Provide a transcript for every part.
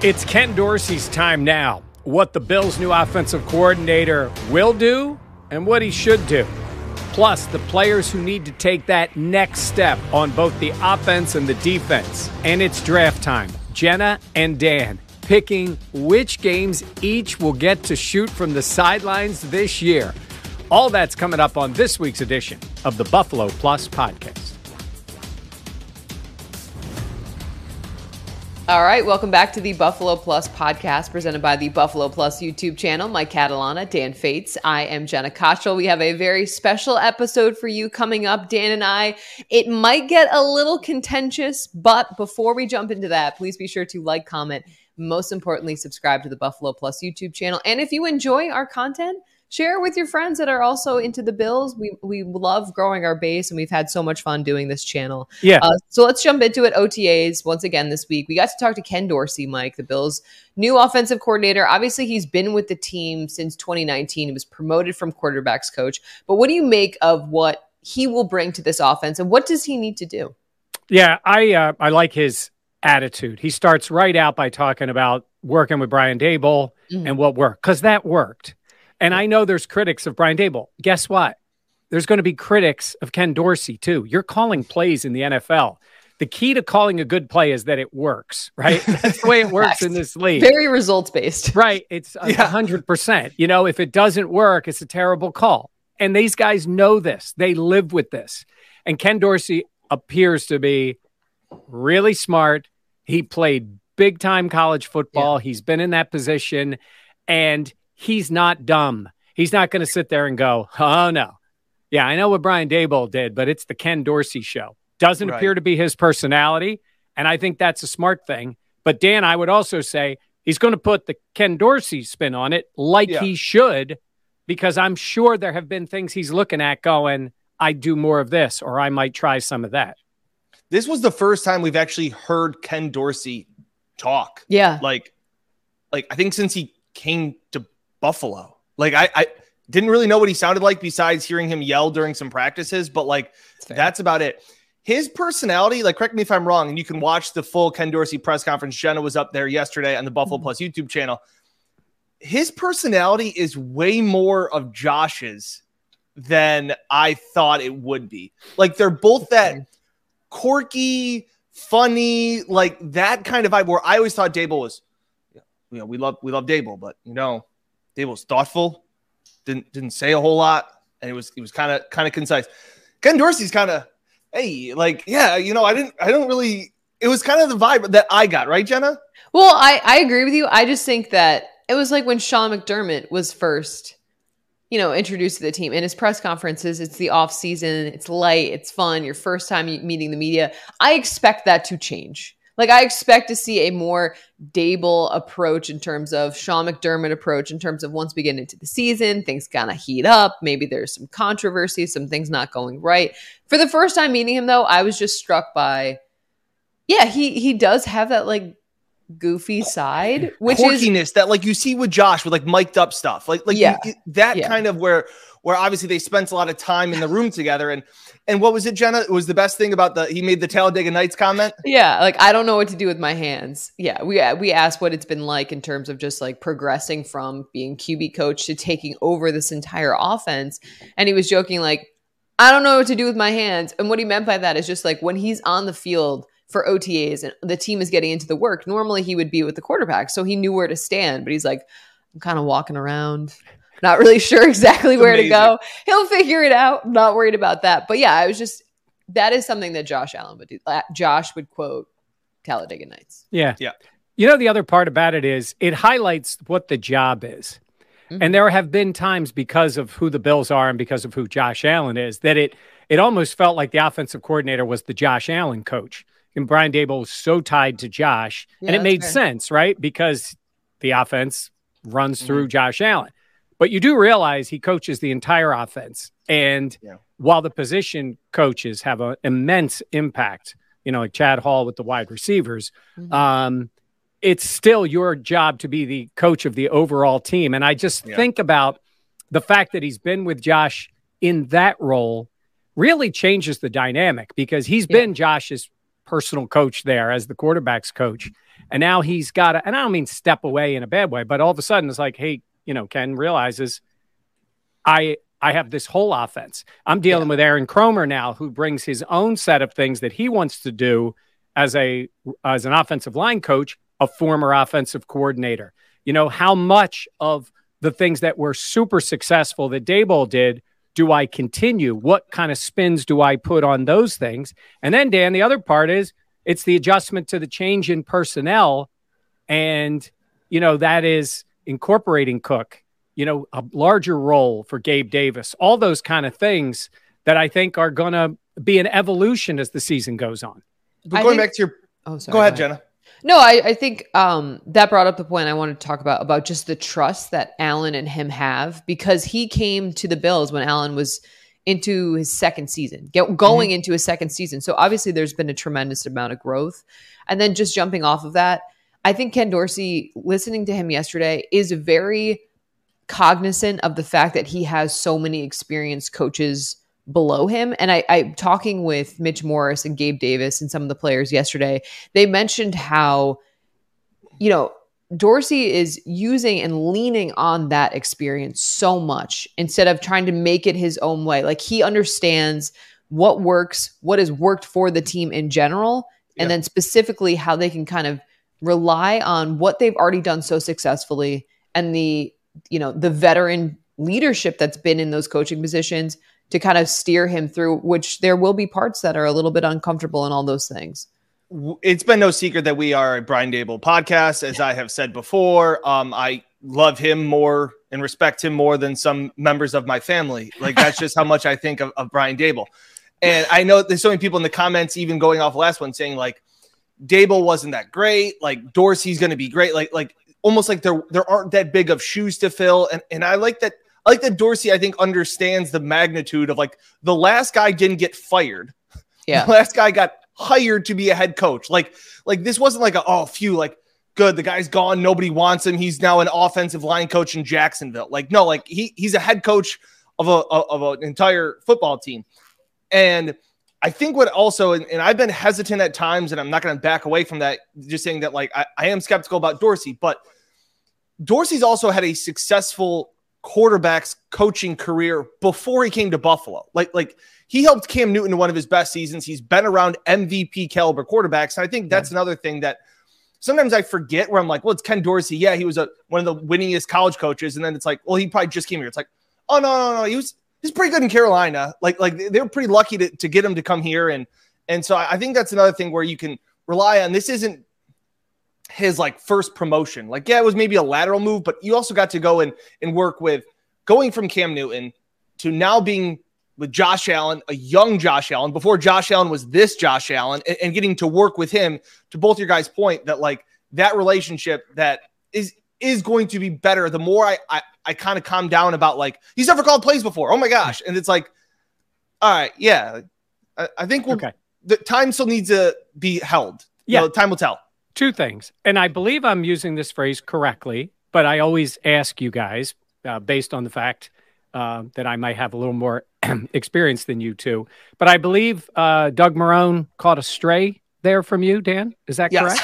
It's Ken Dorsey's time now. What the Bills' new offensive coordinator will do and what he should do. Plus, the players who need to take that next step on both the offense and the defense. And it's draft time. Jenna and Dan picking which games each will get to shoot from the sidelines this year. All that's coming up on this week's edition of the Buffalo Plus podcast. All right, welcome back to the Buffalo Plus podcast presented by the Buffalo Plus YouTube channel. Mike Catalana, Dan Fetes. I am Jenna Cottrell. We have a very special episode for you coming up, Dan and I. It might get a little contentious, but before we jump into that, please be sure to like, comment, most importantly, subscribe to the Buffalo Plus YouTube channel. And if you enjoy our content, share with your friends that are also into the Bills. We we love growing our base, and we've had so much fun doing this channel. Yeah. Uh, so let's jump into it. OTAs once again this week. We got to talk to Ken Dorsey, Mike, the Bills' new offensive coordinator. Obviously, he's been with the team since 2019. He was promoted from quarterbacks coach. But what do you make of what he will bring to this offense, and what does he need to do? Yeah, I uh, I like his attitude. He starts right out by talking about working with Brian Daboll mm-hmm. and what worked because that worked. And I know there's critics of Brian Daboll. Guess what? There's going to be critics of Ken Dorsey too. You're calling plays in the NFL. The key to calling a good play is that it works, right? That's the way it works in this league. Very results based. Right. It's a hundred percent. You know, if it doesn't work, it's a terrible call. And these guys know this. They live with this. And Ken Dorsey appears to be really smart. He played big time college football. Yeah. He's been in that position. And he's not dumb. He's not going to sit there and go, oh, no. Yeah, I know what Brian Daboll did, but it's the Ken Dorsey show. Doesn't right. appear to be his personality. And I think that's a smart thing. But Dan, I would also say he's going to put the Ken Dorsey spin on it like yeah. he should, because I'm sure there have been things he's looking at going, I do more of this, or I might try some of that. This was the first time we've actually heard Ken Dorsey talk. Yeah. Like, like I think since he came to Buffalo. Like I, I didn't really know what he sounded like besides hearing him yell during some practices, but like that's about it. His personality, like correct me if I'm wrong, and you can watch the full Ken Dorsey press conference. Jenna was up there yesterday on the Buffalo mm-hmm. Plus YouTube channel. His personality is way more of Josh's than I thought it would be. Like they're both that quirky, funny, like that kind of vibe where I always thought Daboll was, you know, we love we love Daboll, but you know, Daboll was thoughtful, didn't didn't say a whole lot, and it was he was kind of kind of concise. Ken Dorsey's kind of, hey, like, yeah, you know, I didn't I don't really it was kind of the vibe that I got, right, Jenna? Well, I, I agree with you. I just think that it was like when Sean McDermott was first, you know, introduced to the team in his press conferences. It's the off season, it's light, it's fun, your first time meeting the media. I expect that to change. Like I expect to see a more Daboll approach in terms of Sean McDermott approach in terms of once we get into the season, things kind of heat up. Maybe there's some controversy, some things not going right. For the first time meeting him though, I was just struck by yeah, he he does have that like goofy side, which quirkiness is that like you see with Josh with like mic'd up stuff, like like yeah, you, that yeah. kind of where where obviously they spent a lot of time in the room together and and what was it, Jenna? It was the best thing about the he made the Talladega Nights comment. Yeah, like I don't know what to do with my hands. Yeah, we we asked what it's been like in terms of just like progressing from being QB coach to taking over this entire offense, and he was joking like, I don't know what to do with my hands. And what he meant by that is just like when he's on the field for OTAs and the team is getting into the work. Normally he would be with the quarterback, so he knew where to stand, but he's like, I'm kind of walking around. Not really sure exactly where Amazing. to go. He'll figure it out. not worried about that. But yeah, I was just that is something that Josh Allen would do. Josh would quote Talladega Nights. Yeah. Yeah. You know, the other part about it is it highlights what the job is. Mm-hmm. And there have been times because of who the Bills are and because of who Josh Allen is that it it almost felt like the offensive coordinator was the Josh Allen coach. And Brian Daboll was so tied to Josh. Yeah, and it made fair. sense, right? Because the offense runs through mm-hmm. Josh Allen. But you do realize he coaches the entire offense. And yeah. while the position coaches have an immense impact, you know, like Chad Hall with the wide receivers, mm-hmm. um, it's still your job to be the coach of the overall team. And I just yeah. think about the fact that he's been with Josh in that role really changes the dynamic because he's yeah. been Josh's personal coach there as the quarterback's coach. And now he's got to, and I don't mean step away in a bad way, but all of a sudden it's like, hey, you know, Ken realizes I I have this whole offense. I'm dealing yeah. with Aaron Kromer now, who brings his own set of things that he wants to do as a as an offensive line coach, a former offensive coordinator. You know, how much of the things that were super successful that Daboll did do I continue? What kind of spins do I put on those things? And then, Dan, the other part is it's the adjustment to the change in personnel. And, you know, that is incorporating Cook, you know, a larger role for Gabe Davis, all those kind of things that I think are going to be an evolution as the season goes on. But going think, back to your, oh, sorry, go ahead, go ahead. Jenna. No, I, I think um, that brought up the point I wanted to talk about about just the trust that Allen and him have because he came to the Bills when Allen was into his second season, get, going mm-hmm. into his second season. So obviously, there's been a tremendous amount of growth. And then just jumping off of that, I think Ken Dorsey, listening to him yesterday, is very cognizant of the fact that he has so many experienced coaches below him. And I, I talking with Mitch Morse and Gabe Davis and some of the players yesterday, they mentioned how, you know, Dorsey is using and leaning on that experience so much instead of trying to make it his own way. Like he understands what works, what has worked for the team in general, and then specifically how they can kind of rely on what they've already done so successfully and the you know the veteran leadership that's been in those coaching positions to kind of steer him through, which there will be parts that are a little bit uncomfortable and all those things. It's been no secret that we are a Brian Daboll podcast, as I have said before. Um, I love him more and respect him more than some members of my family. Like that's just how much I think of, of Brian Daboll. And I know there's so many people in the comments, even going off last one, saying like Daboll wasn't that great. Like Dorsey's going to be great. Like like almost like there there aren't that big of shoes to fill. And and I like that I like that Dorsey, I think, understands the magnitude of like the last guy didn't get fired. Yeah. The last guy got hired to be a head coach. Like, like this wasn't like a oh phew, like good, the guy's gone, nobody wants him. He's now an offensive line coach in Jacksonville. Like, no, like he he's a head coach of a of an entire football team. And I think what also, and, and I've been hesitant at times, and I'm not going to back away from that, just saying that like I, I am skeptical about Dorsey, but Dorsey's also had a successful quarterback's coaching career before he came to Buffalo. Like, like he helped Cam Newton in one of his best seasons. He's been around MVP caliber quarterbacks. And I think that's yeah. another thing that sometimes I forget where I'm like, well, it's Ken Dorsey. Yeah, he was a, one of the winningest college coaches. And then it's like, well, he probably just came here. It's like, oh, no, no, no. He was, he's pretty good in Carolina. Like, like they're pretty lucky to, to get him to come here. And, and so I think that's another thing where you can rely on. This isn't his like first promotion. Like, yeah, it was maybe a lateral move, but you also got to go and and work with going from Cam Newton to now being with Josh Allen, a young Josh Allen, before Josh Allen was this Josh Allen, and, and getting to work with him to both your guys' point that like that relationship that is is going to be better the more I I, I kind of calm down about like he's never called plays before. Oh my gosh. And it's like, all right, yeah. I, I think we'll okay. the time still needs to be held. Yeah, you know, time will tell two things. And I believe I'm using this phrase correctly, but I always ask you guys uh, based on the fact uh, that I might have a little more experience than you two. But I believe uh, Doug Marrone caught a stray there from you, Dan. Is that yes. correct?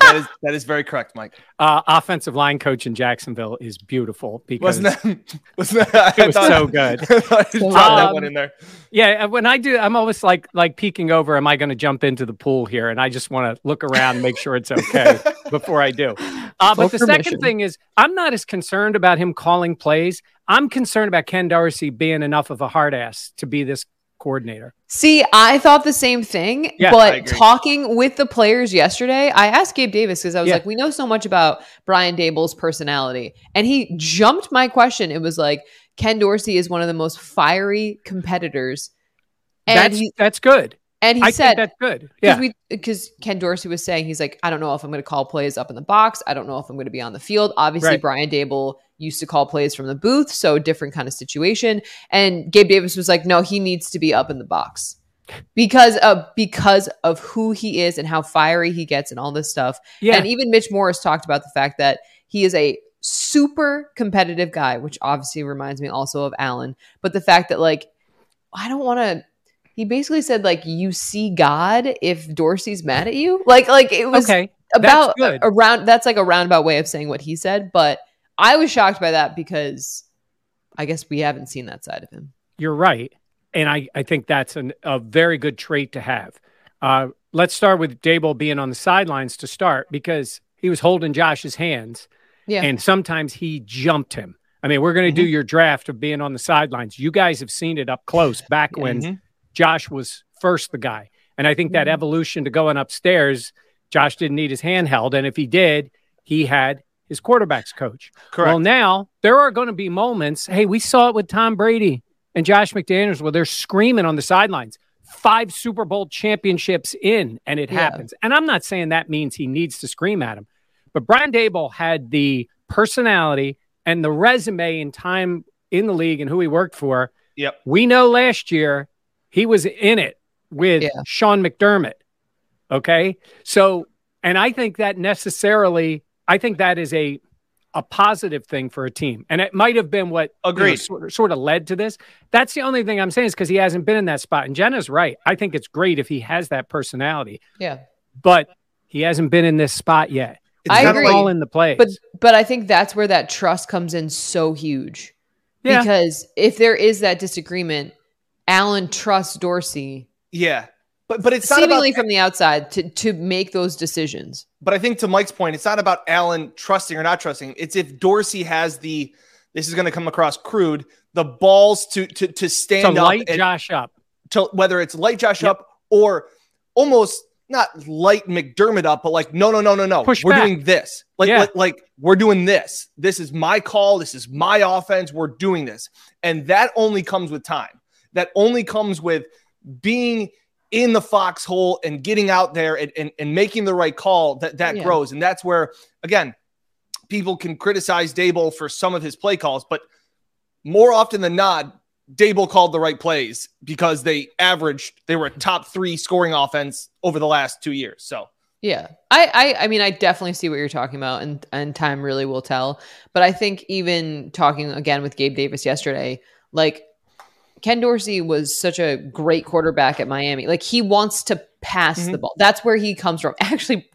That is that is very correct, Mike. Uh, offensive line coach in Jacksonville is beautiful because wasn't that, wasn't that, it was so good. um, that one in there. Yeah, when I do, I'm always like like peeking over. Am I going to jump into the pool here? And I just want to look around, and make sure it's okay before I do. Uh, but the permission. second thing is, I'm not as concerned about him calling plays. I'm concerned about Ken Dorsey being enough of a hard ass to be this coordinator. See, I thought the same thing, yeah, but talking with the players yesterday, I asked Gabe Davis because I was yeah. like, we know so much about Brian Daboll's personality. And he jumped my question. It was like, Ken Dorsey is one of the most fiery competitors. And that's, he, that's good. And he I said think that's good. because Yeah. we because Ken Dorsey was saying he's like, I don't know if I'm going to call plays up in the box. I don't know if I'm going to be on the field. Obviously, Right. Brian Daboll used to call plays from the booth, so different kind of situation. And Gabe Davis was like, no, he needs to be up in the box because of because of who he is and how fiery he gets and all this stuff. yeah. And even Mitch Morse talked about the fact that he is a super competitive guy, which obviously reminds me also of Allen. But the fact that like I don't want to. He basically said like you see God if Dorsey's mad at you. Like like it was okay. about good. around. That's like a roundabout way of saying what he said. But I was shocked by that because I guess we haven't seen that side of him. You're right. And I, I think that's an, a very good trait to have. Uh, let's start with Daboll being on the sidelines to start because he was holding Josh's hands Yeah, and sometimes he jumped him. I mean, we're going to do your draft of being on the sidelines. You guys have seen it up close back when Mhm. Josh was first the guy. And I think that mm-hmm. evolution to going upstairs, Josh didn't need his hand held. And if he did, he had his quarterback's coach. Correct. Well, now there are going to be moments. Hey, we saw it with Tom Brady and Josh McDaniels where they're screaming on the sidelines. Five Super Bowl championships in, and it Yeah. happens. And I'm not saying that means he needs to scream at him, but Brian Daboll had the personality and the resume and time in the league and who he worked for. Yep. We know last year he was in it with Yeah. Sean McDermott. Okay. So, and I think that necessarily, I think that is a, a positive thing for a team. And it might have been what you know, Agreed. sort, of, sort of led to this. That's the only thing I'm saying is because he hasn't been in that spot. And Jenna's right. I think it's great if he has that personality, yeah. but he hasn't been in this spot yet. It's I agree. like- All in the play. But but I think that's where that trust comes in so huge. yeah. Because if there is that disagreement, Allen trusts Dorsey yeah, but but it's not seemingly about. from the outside to to make those decisions. but I think to Mike's point, it's not about Allen trusting or not trusting. It's if Dorsey has the. This is going to come across crude. The balls to to to to stand up light and, Josh up. to whether it's light Josh Yep. up or almost not light McDermott up, but like no, no, no, no, no. Push we're back. doing this. Like, Yeah. like, like we're doing this. This is my call. This is my offense. We're doing this, and that only comes with time. That only comes with being in the foxhole and getting out there and, and, and making the right call. That that Yeah. grows, and that's where again people can criticize Daboll for some of his play calls, but more often than not, Daboll called the right plays because they averaged, they were a top three scoring offense over the last two years. So Yeah. I, I I mean I definitely see what you're talking about and and time really will tell. But I think even talking again with Gabe Davis yesterday, like Ken Dorsey was such a great quarterback at Miami. Like he wants to pass the ball. That's where he comes from. Actually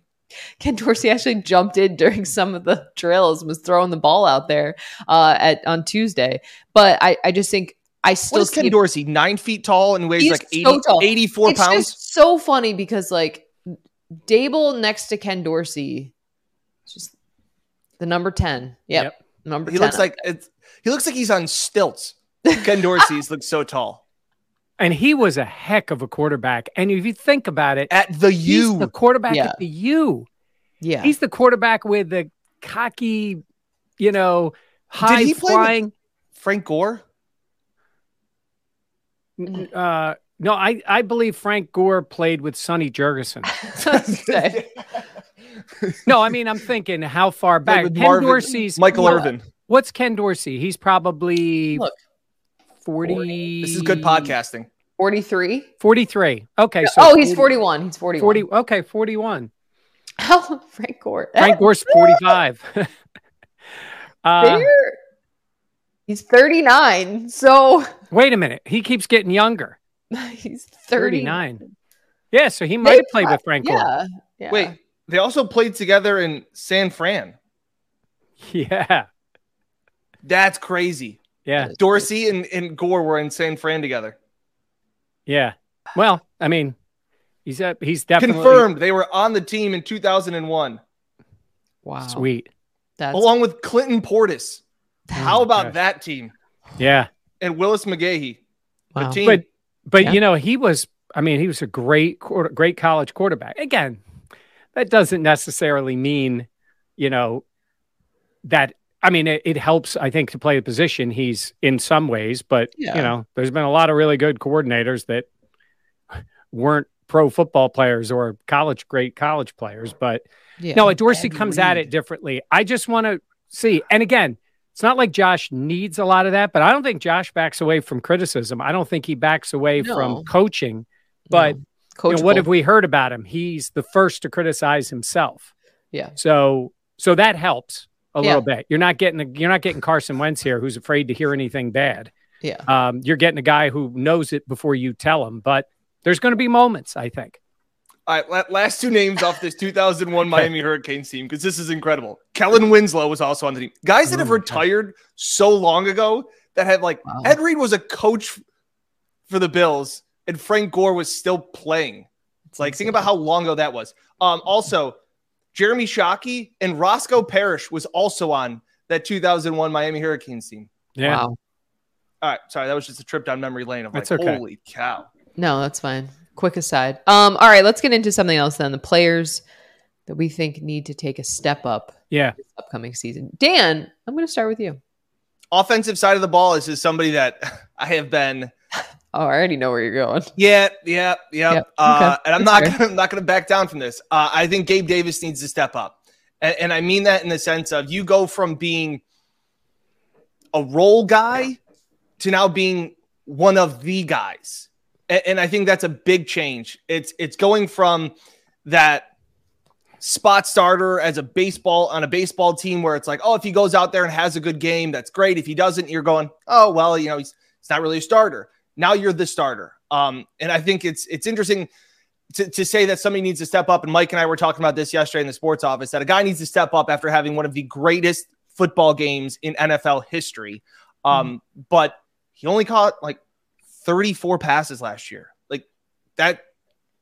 Ken Dorsey actually jumped in during some of the drills and was throwing the ball out there uh, at on Tuesday. But I, I just think I still what is Ken Dorsey? Nine feet tall and weighs like 80, so 84 it's pounds. so funny because like Daboll next to Ken Dorsey, it's just the number ten. Yep, Yep. number. he 10 looks like it's, he looks like he's on stilts. Ken Dorsey's looks so tall And he was a heck of a quarterback. And if you think about it, at the he's U. the quarterback Yeah. at the U. yeah. He's the quarterback with the cocky, you know, high he play flying. Frank Gore. Uh, no, I, I believe Frank Gore played with Sonny Jurgensen. No, I mean, I'm thinking how far back. with Ken Marvin- Dorsey's Michael what- Irvin. What's Ken Dorsey? He's probably Look. 40. This is good podcasting. Forty-three. 43. Okay. So oh, he's forty-one. He's forty-one. 40. Okay. 41. Oh, Frank Gore. Frank Gore's 45. uh, He's thirty-nine. So wait a minute. He keeps getting younger. he's thirty 39. Yeah. So he might play pro- with Frank Gore. Yeah. yeah. Wait, they also played together in San Fran. Yeah. That's crazy. Yeah. Dorsey and, and Gore were in San Fran together. Yeah. Well, I mean, he's a, he's definitely Confirmed they were on the team in 2001, Wow. sweet. That's along with Clinton Portis. How about gosh. that team? Yeah. And Willis McGahee. wow. Team. But but Yeah. you know, he was I mean, he was a great great college quarterback. Again, that doesn't necessarily mean, you know, that I mean, it, it helps, I think, to play the position. He's in some ways, but Yeah. you know, there's been a lot of really good coordinators that weren't pro football players or college great college players. But Yeah. no, Dorsey comes at it differently. I just want to see. And again, it's not like Josh needs a lot of that, but I don't think Josh backs away from criticism. I don't think he backs away No. from coaching. But you know, what have we heard about him? He's the first to criticize himself. Yeah. So so that helps a Yeah. little bit. You're not getting a, you're not getting Carson Wentz here, who's afraid to hear anything bad. Yeah. Um, you're getting a guy who knows it before you tell him. But there's going to be moments, I think. All right, last two names off this 2001 Miami Hurricanes team because this is incredible. Kellen Winslow was also on the team. Guys that have my God. retired so long ago that had like Wow. Ed Reed was a coach for the Bills and Frank Gore was still playing. It's like think about how long ago that was. Um, also, Jeremy Shockey and Roscoe Parrish was also on that 2001 Miami Hurricanes team. Yeah. Wow. All right, sorry, that was just a trip down memory lane of like, okay. holy cow. No, that's fine. Quick aside. Um, all right, let's get into something else then. The players that we think need to take a step up Yeah. this upcoming season. Dan, I'm going to start with you. Offensive side of the ball is just somebody that I have been Oh, I already know where you're going. Yeah, yeah, yeah. Uh, okay. and I'm not gonna, I'm not going to back down from this. Uh, I think Gabe Davis needs to step up, and, and I mean that in the sense of you go from being a role guy to now being one of the guys, and, and I think that's a big change. It's it's going from that spot starter as a baseball on a baseball team where it's like, oh, if he goes out there and has a good game, that's great. If he doesn't, you're going, oh well, you know, he's it's not really a starter. Now you're the starter. Um, and I think it's it's interesting to, to say that somebody needs to step up. And Mike and I were talking about this yesterday in the sports office that a guy needs to step up after having one of the greatest football games in NFL history. Um, but he only caught like 34 passes last year. Like that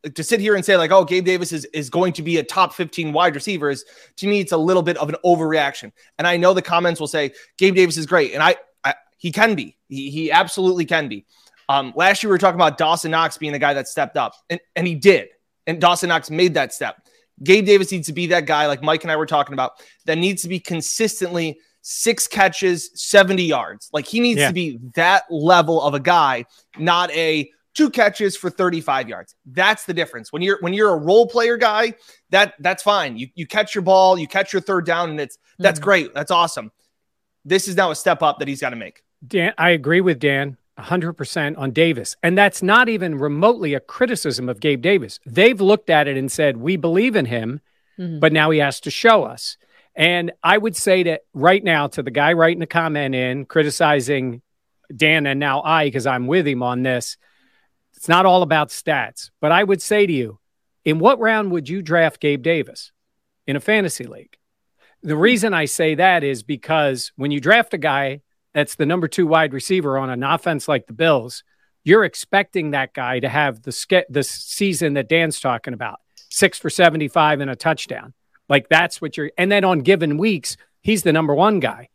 like, to sit here and say like, oh, Gabe Davis is, is going to be a top 15 wide receiver is to me, it's a little bit of an overreaction. And I know the comments will say Gabe Davis is great. And I, I he can be, he, he absolutely can be. Um, last year we were talking about Dawson Knox being the guy that stepped up and, and he did. And Dawson Knox made that step. Gabe Davis needs to be that guy, like Mike and I were talking about, that needs to be consistently six catches, 70 yards. Like he needs Yeah. to be that level of a guy, not a two catches for 35 yards. That's the difference. When you're when you're a role player guy, that that's fine. You you catch your ball, you catch your third down, and it's that's Mhm. great. That's awesome. This is now a step up that he's got to make. Dan, I agree with Dan 100% on Davis. And that's not even remotely a criticism of Gabe Davis. They've looked at it and said, we believe in him, Mhm. but now he has to show us. And I would say that right now to the guy writing a comment in criticizing Dan and now I, because I'm with him on this, it's not all about stats. But I would say to you, in what round would you draft Gabe Davis in a fantasy league? The reason I say that is because when you draft a guy that's the number two wide receiver on an offense like the Bills, you're expecting that guy to have the ske- the season that Dan's talking about, six for 75 and a touchdown. Like that's what you're, and then on given weeks, he's the number one guy.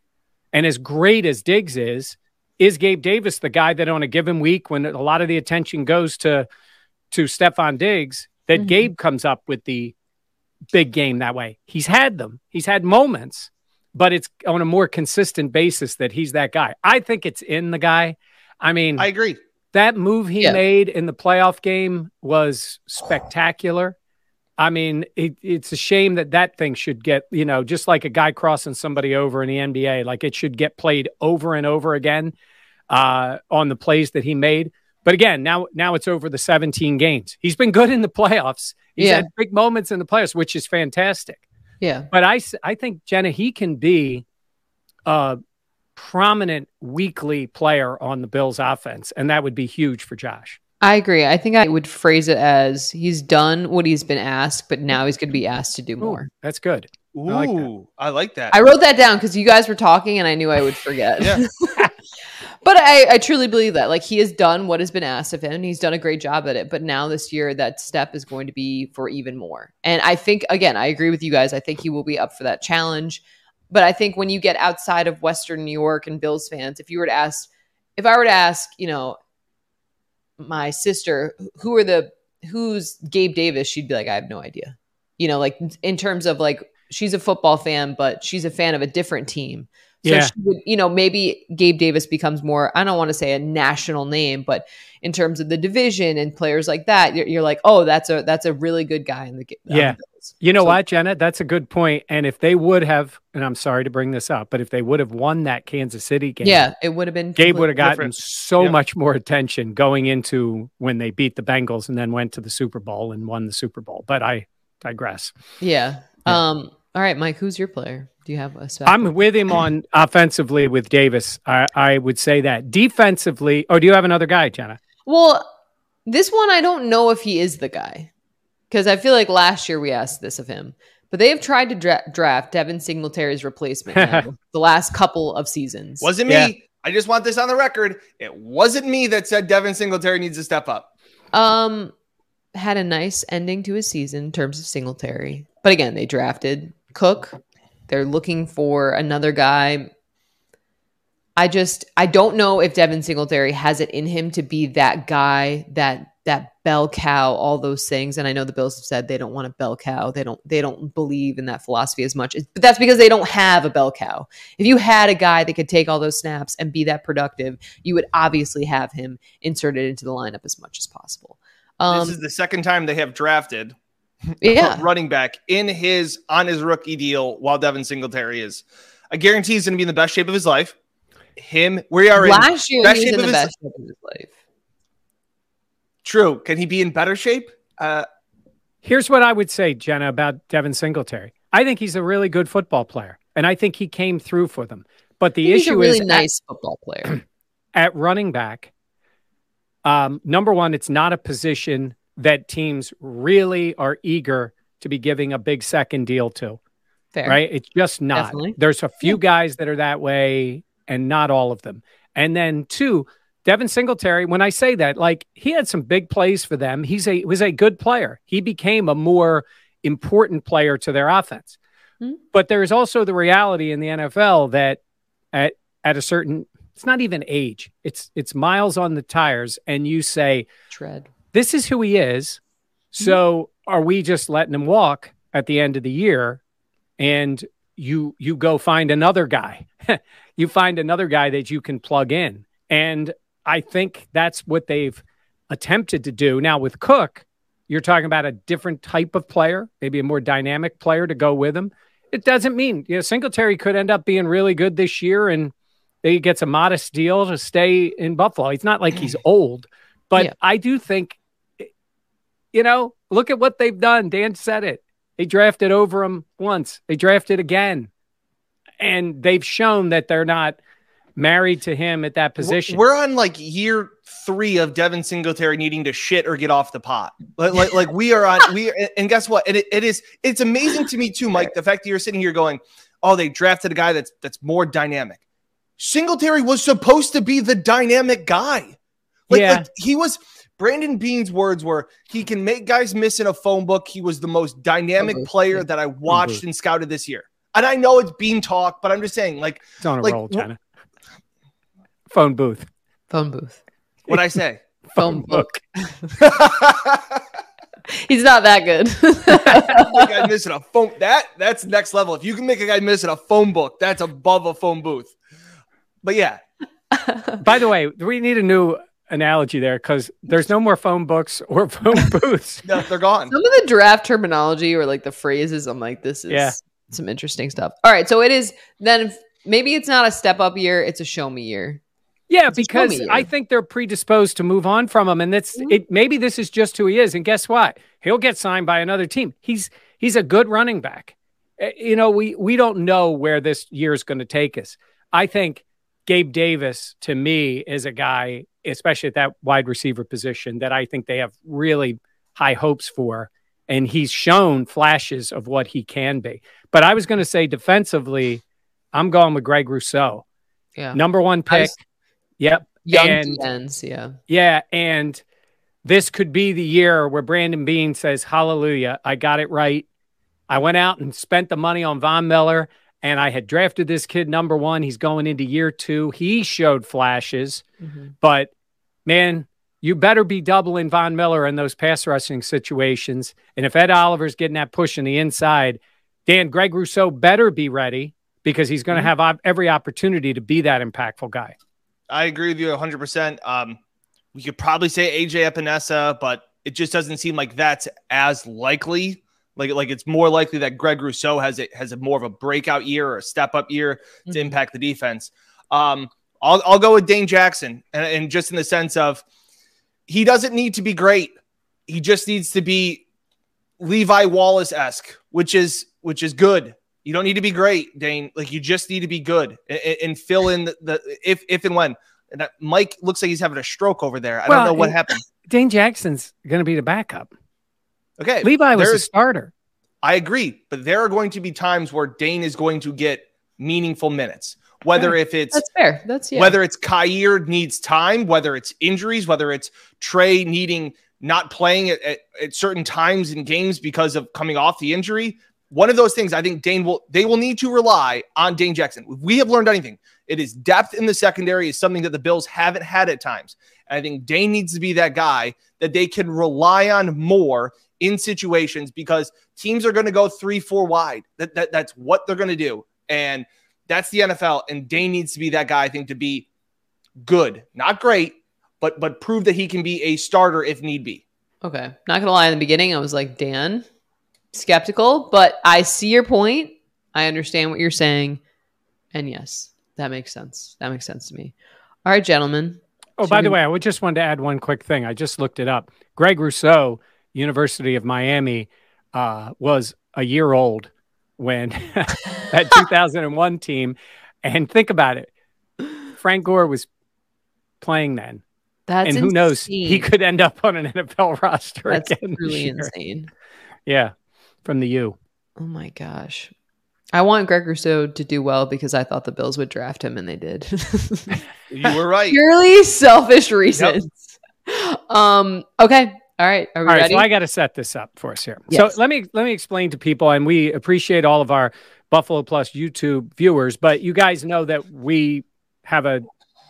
And as great as Diggs is, is Gabe Davis the guy that on a given week, when a lot of the attention goes to to Stefan Diggs, that Mhm. Gabe comes up with the big game that way. He's had them. He's had moments, but it's on a more consistent basis that he's that guy. I think it's in the guy. I mean, I agree. that move he Yeah. made in the playoff game was spectacular. I mean, it, it's a shame that that thing should get, you know, just like a guy crossing somebody over in the NBA, like it should get played over and over again uh, on the plays that he made. But again, now now it's over the 17 games. He's been good in the playoffs. He's Yeah. had big moments in the playoffs, which is fantastic. Yeah. But I, I think Jenna, he can be a prominent weekly player on the Bills offense, and that would be huge for Josh. I agree. I think I would phrase it as he's done what he's been asked, but now he's going to be asked to do Ooh, more. that's good. Ooh, I like that. I like that. I wrote that down because you guys were talking and I knew I would forget. Yeah. but I, I truly believe that. Like he has done what has been asked of him. He's done a great job at it. But now this year, that step is going to be for even more. And I think, again, I agree with you guys. I think he will be up for that challenge. But I think when you get outside of Western New York and Bills fans, if you were to ask, if I were to ask, you know, my sister, who are the, who's Gabe Davis, she'd be like, I have no idea. You know, like in terms of like, she's a football fan, but she's a fan of a different team. Yeah. she would, you know, maybe Gabe Davis becomes more, I don't want to say a national name, but in terms of the division and players like that, you're, you're like, oh, that's a that's a really good guy in the ga- on the Yeah. You know So- what, Jenna? That's a good point. And if they would have, and I'm sorry to bring this up, but if they would have won that Kansas City game, Yeah, it would have been Gabe would have gotten different. so Yeah. much more attention going into when they beat the Bengals and then went to the Super Bowl and won the Super Bowl. But I digress. Yeah. Yeah. Um. All right, Mike. Who's your player? Do you have a? special- I'm with him on offensively with Davis. I, I would say that defensively. Or do you have another guy, Jenna? Well, this one I don't know if he is the guy because I feel like last year we asked this of him, but they have tried to dra- draft Devin Singletary's replacement now, the last couple of seasons. Wasn't me. Yeah. I just want this on the record. It wasn't me that said Devin Singletary needs to step up. um had a nice ending to his season in terms of Singletary, but again they drafted Cook. They're looking for another guy. I just I don't know if Devin Singletary has it in him to be that guy that that bell cow all those things. And I know the Bills have said they don't want a bell cow. They don't they don't believe in that philosophy as much. But that's because they don't have a bell cow. If you had a guy that could take all those snaps and be that productive you would obviously have him inserted into the lineup as much as possible. Um this is the second time they have drafted yeah running back in his on his rookie deal while Devin Singletary is. I guarantee he's going to be in the best shape of his life. Him, we are in last year best he was shape in of the his- best shape of his life true. Can he be in better shape? Uh, Here's what I would say, Jenna, about Devin Singletary. I think he's a really good football player, and I think he came through for them. But the he's issue a really is at- nice football player at running back, um, number one, it's not a position that teams really are eager to be giving a big second deal to, fair right? It's just not. Definitely. There's a few guys that are that way, and not all of them. And then two, Devin Singletary. When I say that, like he had some big plays for them. He's a was a good player. He became a more important player to their offense. Hmm. But there's also the reality in the NFL that at at a certain it's not even age. It's it's miles on the tires and you say tread this is who he is. So are we just letting him walk at the end of the year and you you go find another guy. you find another guy that you can plug in. And I think that's what they've attempted to do. Now with Cook, you're talking about a different type of player, maybe a more dynamic player to go with him. It doesn't mean, you know, Singletary could end up being really good this year and he gets a modest deal to stay in Buffalo. It's not like he's old, but Yeah. I do think, you know, look at what they've done. Dan said it. They drafted over him once, they drafted again. And they've shown that they're not married to him at that position. We're on like year three of Devin Singletary needing to shit or get off the pot. Like, like, like we are on we and guess what? And it, it is it's amazing to me too, Mike. The fact that you're sitting here going, "Oh, they drafted a guy that's that's more dynamic." Singletary was supposed to be the dynamic guy. Like, Yeah. like he was. Brandon Beane's words were, "He can make guys miss in a phone book. He was the most dynamic Phone booth, player that I watched and scouted this year." And I know it's Beane talk, but I'm just saying, like, it's on a like, roll, wh- Jenna. Phone booth. phone booth what I say. phone book he's not that good a guy missing a phone that that's next level. If you can make a guy miss in a phone book, that's above a phone booth. But yeah, By the way, we need a new analogy there because there's no more phone books or phone booths. no, they're gone. Some of the draft terminology or like the phrases, I'm like, this is Yeah. some interesting stuff. All right, so it is then. Maybe it's not a step up year; it's a show me year. Yeah, It's because show me I think they're predisposed to move on from him, and that's Mhm. it. Maybe this is just who he is, and guess what? He'll get signed by another team. He's he's a good running back. Uh, You know, we we don't know where this year is going to take us. I think Gabe Davis, to me, is a guy, especially at that wide receiver position, that I think they have really high hopes for, and he's shown flashes of what he can be. But I was going to say defensively, I'm going with Greg Rousseau, Yeah, number one pick. Yep. young and- ends. Yeah, Yeah, and this could be the year where Brandon Beane says, "Hallelujah, I got it right. I went out and spent the money on Von Miller, and I had drafted this kid number one. He's going into year two. He showed flashes, Mhm. but man, you better be doubling Von Miller in those pass rushing situations. And if Ed Oliver's getting that push in the inside, Dan Greg Rousseau better be ready because he's going to Mm-hmm. have every opportunity to be that impactful guy. I agree with you 100%. Um, we could probably say AJ Epenesa, but it just doesn't seem like that's as likely. Like, like it's more likely that Greg Rousseau has a, has a more of a breakout year or a step up year to Mhm. impact the defense. Um, I'll, I'll go with Dane Jackson, and, and just in the sense of he doesn't need to be great. He just needs to be Levi Wallace esque, which is which is good. You don't need to be great, Dane. Like you just need to be good and, and fill in the, the if if and when. And that Mike looks like he's having a stroke over there. I Well, don't know what happened. Dane Jackson's going to be the backup. Okay, Levi was a starter. I agree, but there are going to be times where Dane is going to get meaningful minutes. Whether if it's That's fair. That's yeah. whether it's Kaiir needs time, whether it's injuries, whether it's Tre needing not playing at, at, at certain times in games because of coming off the injury. One of those things I think Dane will they will need to rely on Dane Jackson. If we have learned anything, it is depth in the secondary is something that the Bills haven't had at times. And I think Dane needs to be that guy that they can rely on more in situations because teams are going to go three, four wide. That, that that's what they're going to do. And that's the NFL. And Dane needs to be that guy, I think, to be good, not great, but but prove that he can be a starter if need be. Okay. Not gonna lie, in the beginning, I was like, Dan, skeptical, but I see your point. I understand what you're saying. And yes, that makes sense. That makes sense to me. All right, gentlemen. Oh, Should by the way, I would just want to add one quick thing. I just looked it up. Greg Rousseau, University of Miami, uh, was a year old when that 2001 team. And think about it. Frank Gore was playing then. That's and who knows? He could end up on an NFL roster That's again. this truly insane. Yeah, from the U. Oh my gosh. I want Greg Rousseau to do well because I thought the Bills would draft him and they did. You were right. Purely selfish reasons. Um, okay. All right. Are we All right, ready? so I got to set this up for us here. Yes. So let me let me explain to people, and we appreciate all of our Buffalo Plus YouTube viewers, but you guys know that we have a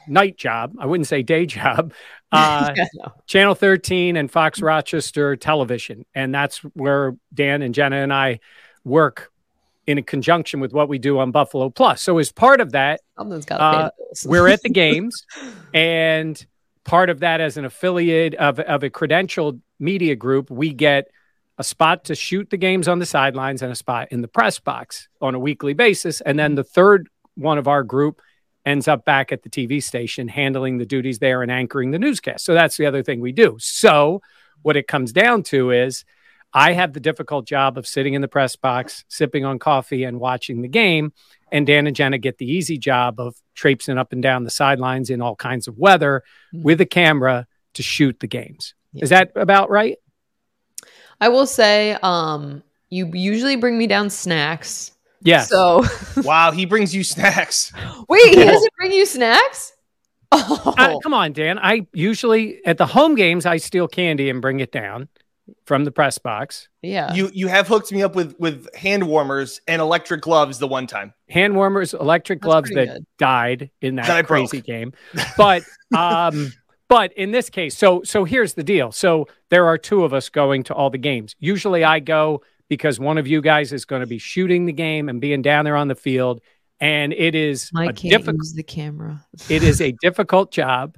night job. I wouldn't say day job. Uh, Yeah, no. Channel 13 and Fox Rochester Television, and that's where Dan and Jenna and I work in conjunction with what we do on Buffalo Plus. So as part of that, Uh, we're at the games and part of that as an affiliate of, of a credentialed media group we get a spot to shoot the games on the sidelines and a spot in the press box on a weekly basis. And then the third one of our group ends up back at the tv station handling the duties there and anchoring the newscast. So that's the other thing we do. So what it comes down to is i have the difficult job of sitting in the press box sipping on coffee and watching the game and Dan and Jenna get the easy job of traipsing up and down the sidelines in all kinds of weather Mhm. with a camera to shoot the games. Yeah. Is that about right? I will say, um, you usually bring me down snacks. Yes. So wow, he brings you snacks. wait, he doesn't bring you snacks? Oh, Uh, come on, Dan. I usually at the home games I steal candy and bring it down from the press box. yeah. You you have hooked me up with with hand warmers and electric gloves the one time. Hand warmers, electric That's gloves that good. died in that, That I broke. crazy game. But um but in this case, so so here's the deal. So there are two of us going to all the games. Usually I go because one of you guys is going to be shooting the game and being down there on the field and it is a Mike can't difficult use the camera. it is a difficult job,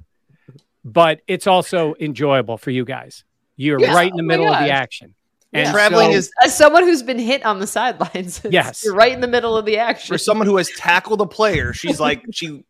but it's also enjoyable for you guys. You're Yeah, right in the oh middle of the action. And Traveling so- is As someone who's been hit on the sidelines, Yes. you're right in the middle of the action. for someone who has tackled a player. She's like she.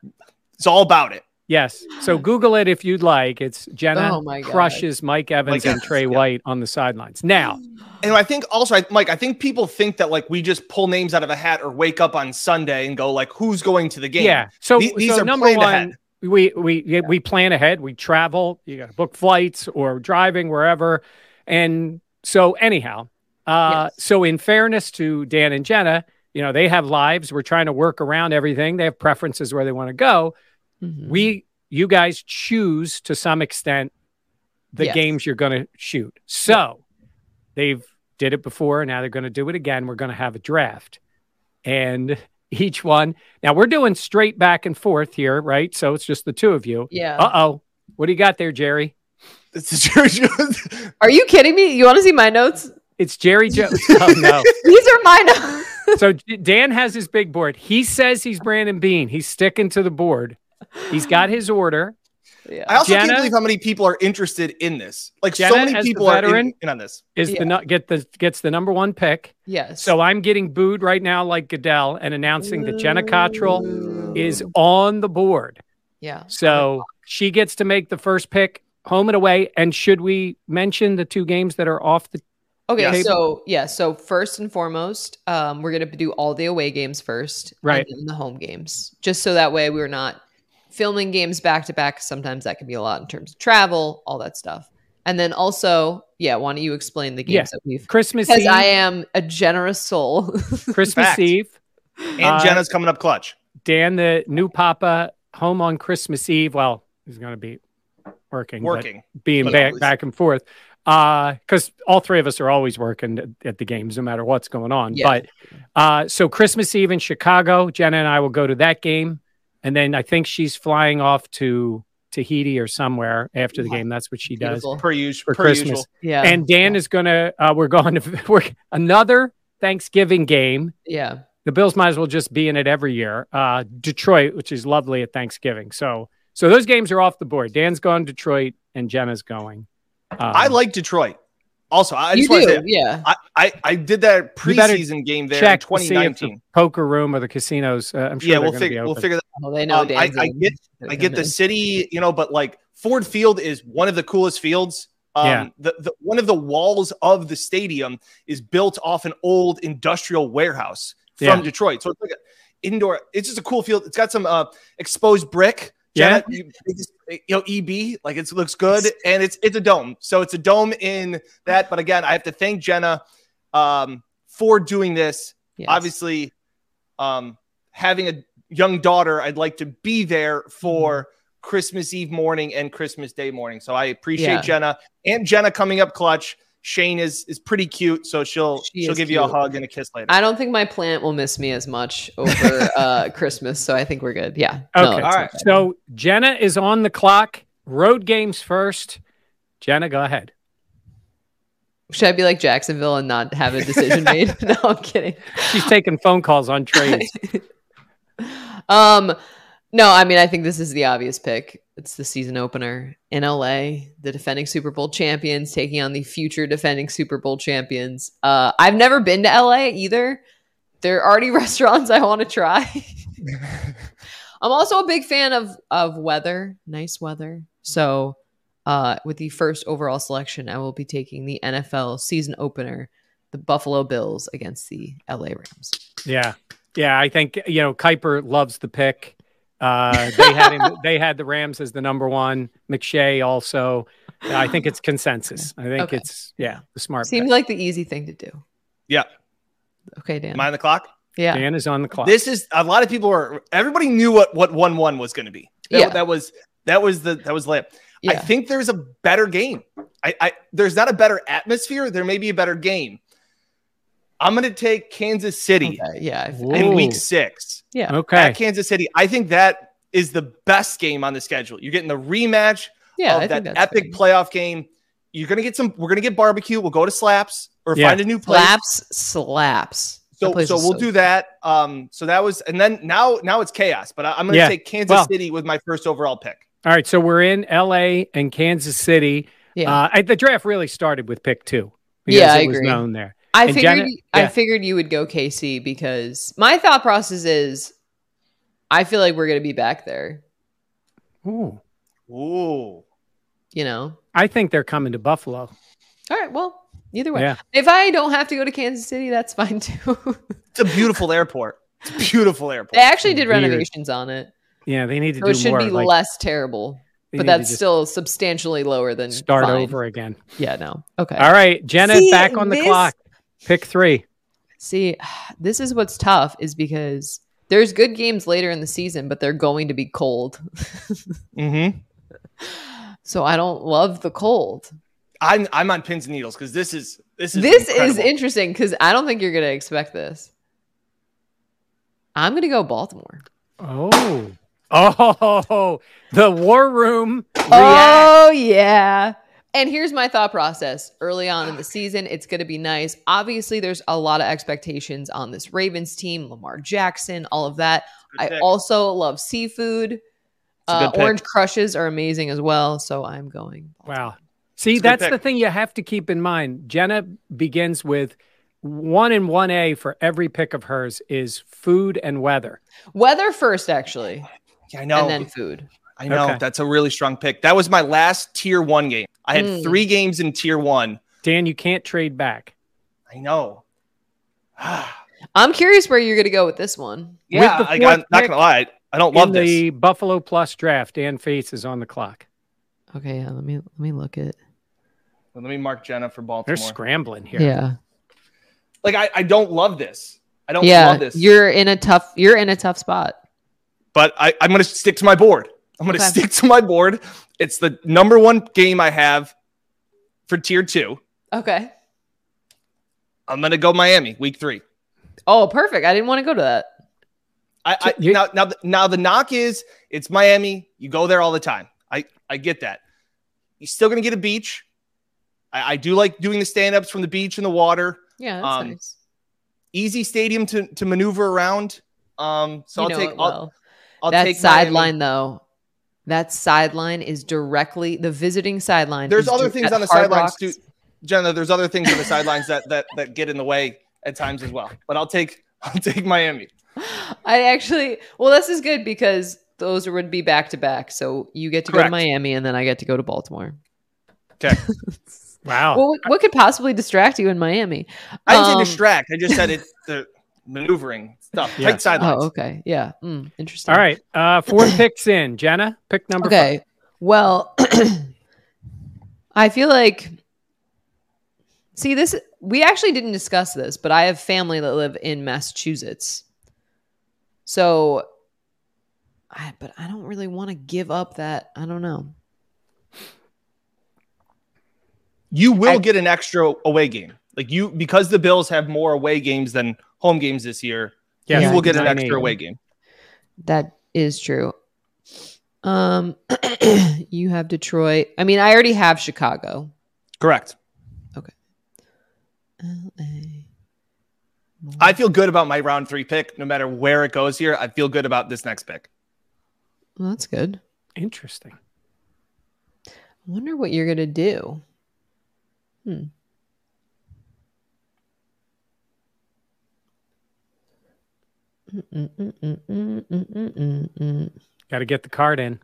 It's all about it. yes. So Google it if you'd like. It's Jenna Oh my crushes Mike Evans Mike and Evans, Tre yeah. White on the sidelines. Now, And I think also, I, Mike, I think people think that like we just pull names out of a hat or wake up on Sunday and go like, who's going to the game? yeah. So, The- these so are number one, ahead. We we yeah, we plan ahead. We travel. You got to book flights or driving wherever. And so, anyhow, uh, Yes. so in fairness to Dan and Jenna, you know they have lives. We're trying to work around everything. They have preferences where they want to go. Mhm. we you guys choose to some extent the Yes. games you're going to shoot so they've did it before now they're going to do it again we're going to have a draft and each one now we're doing straight back and forth here right so it's just the two of you yeah. uh-oh what do you got there jerry It's a Jersey. Are you kidding me? You want to see my notes? it's jerry jones oh no These are my notes. so Dan has his big board. He says he's Brandon Beane. He's sticking to the board. He's got his order. Yeah. I also Jenna- can't believe how many people are interested in this. Like Jenna, so many the people are in, in on this. Is the get the gets the number one pick. yes. So I'm getting booed right now, like Goodell, and announcing that Jenna Cottrell is on the board. yeah. So she gets to make the first pick, home and away. And should we mention the two games that are off the? Okay, Yeah. so yeah, so first and foremost, um, we're gonna do all the away games first, Right. And then the home games, just so that way we're not filming games back to back. Sometimes that can be a lot in terms of travel, all that stuff. And then also, yeah, why don't you explain the games Yeah. that we've? Christmas Because Eve. I am a generous soul. Christmas Fact. Eve. And Uh, Jenna's coming up clutch. Dan, the new papa, home on Christmas Eve. Well, he's going to be working, Working. being But back, back and forth. Uh, because all three of us are always working at, at the games, no matter what's going on. Yeah. But uh, so Christmas Eve in Chicago, Jenna and I will go to that game, and then I think she's flying off to Tahiti or somewhere after the game. That's what she does Per usual. for per Christmas. usual. Yeah, And Dan is gonna. Uh, we're going to we're another Thanksgiving game. yeah, The Bills might as well just be in it every year. Uh, Detroit, which is lovely at Thanksgiving. So so those games are off the board. Dan's gone Detroit, and Jenna's going. Um, I like Detroit. Also, I you just want to do, say yeah. I, I, I did that preseason game there in check see if the 2019. poker room or the casinos. Uh, I'm sure Yeah, we'll figure be we'll figure that. Oh, they know Um, I, I get I get the city, you know, but like Ford Field is one of the coolest fields. Um, Yeah. the, the one of the walls of the stadium is built off an old industrial warehouse from Yeah. Detroit. So it's like an indoor. It's just a cool field. It's got some uh, exposed brick. Yeah. Jenna, you, you know, EB like it looks good, and it's it's a dome. So it's a dome in that. But again, I have to thank Jenna um, for doing this Yes. obviously um having a young daughter i'd like to be there for christmas eve morning and christmas day morning so i appreciate Yeah. jenna and jenna coming up clutch shane is is pretty cute so she'll She she'll is give you a hug and a kiss later I don't think my plant will miss me as much over uh, Christmas, so I think we're good. Yeah. Okay. it's All right. So Jenna is on the clock. Road games first. Jenna, go ahead. Should I be like Jacksonville and not have a decision made? no, I'm kidding. She's taking phone calls on trades. Um, no, I mean I think this is the obvious pick. It's the season opener in LA. The defending Super Bowl champions taking on the future defending Super Bowl champions. Uh, I've never been to LA either. There are already restaurants I want to try. I'm also a big fan of of weather, nice weather. So, uh, with the first overall selection, I will be taking the NFL season opener, the Buffalo Bills against the LA Rams. Yeah. Yeah. I think, you know, Kiper loves the pick. Uh, they had him, they had the Rams as the number one. McShay also. I think it's consensus. I think Okay. it's yeah, the smart Seems pick. like the easy thing to do. yeah Okay, Dan. am i on the clock yeah. Dan is on the clock. this is a lot of people are everybody knew what what 1-1 was going to be that, Yeah. that was that was the that was layup I think there's a better game. I, I there's not a better atmosphere. There may be a better game. I'm going to take Kansas City Okay, Yeah. I- Ooh. in Week Six Yeah. okay. at Kansas City. I think that is the best game on the schedule. You're getting the rematch Yeah. of I that think that's epic fair. playoff game. You're going to get some. We're going to get barbecue. We'll go to Slaps or Yeah. find a new place. slaps. Slaps. So, so we'll do that. Um, so that was, and then now, now it's chaos. But I, I'm going to Yeah. take Kansas Well- City with my first overall pick. All right. So we're in LA and Kansas City. Yeah. Uh, I, the draft really started with pick two. because Yeah, I it was agree. known there. I and figured. Jenna- I figured you would go KC because my thought process is, I feel like we're gonna be back there. Ooh. Ooh, You know. I think they're coming to Buffalo. All right. Well, either way, Yeah. if I don't have to go to Kansas City, that's fine too. it's a beautiful airport. It's a beautiful airport. they actually did Weird. renovations on it, Yeah, they need to so do it should more. be like, less terrible. But that's still substantially lower than start fine. over again. Yeah. No. Okay. All right, Jenna See, back on the this- clock. Pick three. See, this is what's tough is because there's good games later in the season, but they're going to be cold. Mm-hmm. so I don't love the cold. I'm I'm on pins and needles because this is this is This is interesting because I don't think you're going to expect this. I'm going to go Baltimore. Oh, oh, the war room. react. Oh, yeah. And here's my thought process. Early on in the season, it's going to be nice. Obviously, there's a lot of expectations on this Ravens team, Lamar Jackson, all of that. I also love seafood. Uh, orange crushes are amazing as well. So I'm going. Wow. See, It's a good that's pick. the thing you have to keep in mind. Jenna begins with one and one A for every pick of hers is food and weather. Weather first, actually, Yeah, I know. and then food. I know. Okay. That's a really strong pick. That was my last tier one game. I had Mm. three games in tier one. Dan, you can't trade back. I know. I'm curious where you're going to go with this one. yeah, the like, fourth I'm not gonna lie. I don't love In this. the Buffalo Plus draft, Dan Fetes is on the clock. Okay, yeah, let me let me look at. Let me mark Jenna for Baltimore. They're scrambling here. Yeah, Like I, I don't love this. I don't yeah. love this. You're in a tough. You're in a tough spot. but I, I'm gonna stick to my board. I'm gonna Okay. stick to my board. It's the number one game I have for tier two. Okay. I'm gonna go Miami week three. Oh, perfect. I didn't want to go to that. I, I now now the, now the knock is it's Miami. You go there all the time. I I get that. You're still gonna get a beach. I, I do like doing the stand ups from the beach and the water. Yeah, that's Um, nice. Easy stadium to to maneuver around. Um, so You I'll know take it I'll, well. I'll that take sideline though. That sideline is directly the visiting sideline. There's other things on the Hard sidelines too, Jenna. There's other things on the sidelines that that that get in the way at times as well. But I'll take I'll take Miami. I actually, well, this is good because those would be back to back. So you get to go to Miami, and then I get to go to Baltimore. Okay. Wow. Well, what, what could possibly distract you in Miami? I didn't Um, distract. I just said it. The maneuvering stuff. Yeah. Tight sidelines. Oh, okay. Yeah. Mm, interesting. All right. Uh, four picks in. Jenna, pick number Okay. Well, I feel like see this we actually didn't discuss this, but I have family that live in Massachusetts. So I but I don't really want to give up that. I don't know. You will I- get an extra away game. Like you because the Bills have more away games than home games this year. Yes, you will get an extra away game. That is true. Um you have Detroit. I mean, I already have Chicago. Correct. Okay. LA. I feel good about my round three pick, no matter where it goes here. I feel good about this next pick. Well, that's good. Interesting. I wonder what you're gonna do. Hmm. Got to get the card in.